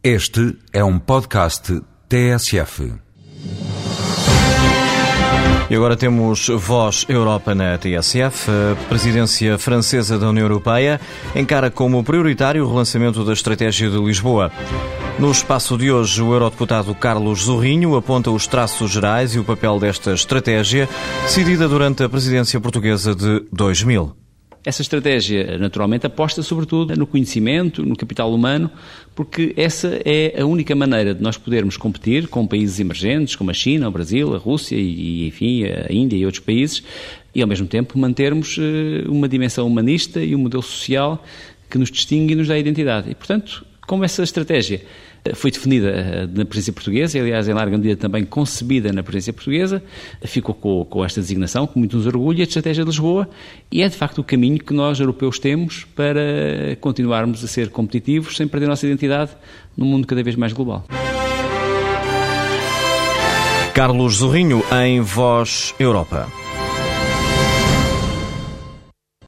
Este é um podcast TSF. E agora temos Voz Europa na TSF. A presidência francesa da União Europeia encara como prioritário o relançamento da estratégia de Lisboa. No espaço de hoje, o eurodeputado Carlos Zorrinho aponta os traços gerais e o papel desta estratégia, decidida durante a presidência portuguesa de 2000. Essa estratégia, naturalmente, aposta sobretudo no conhecimento, no capital humano, porque essa é a única maneira de nós podermos competir com países emergentes, como a China, o Brasil, a Rússia e, enfim, a Índia e outros países, e ao mesmo tempo mantermos eh, uma dimensão humanista e um modelo social que nos distingue e nos dá identidade. E, portanto, como essa estratégia eh, foi definida eh, na presidência portuguesa e, aliás, em larga medida também concebida na presidência portuguesa, ficou com, com, esta designação, que muito nos orgulha, a estratégia de Lisboa, e é de facto o caminho que nós, europeus, temos para continuarmos a ser competitivos sem perder a nossa identidade num mundo cada vez mais global. Carlos Zorrinho, em Voz Europa.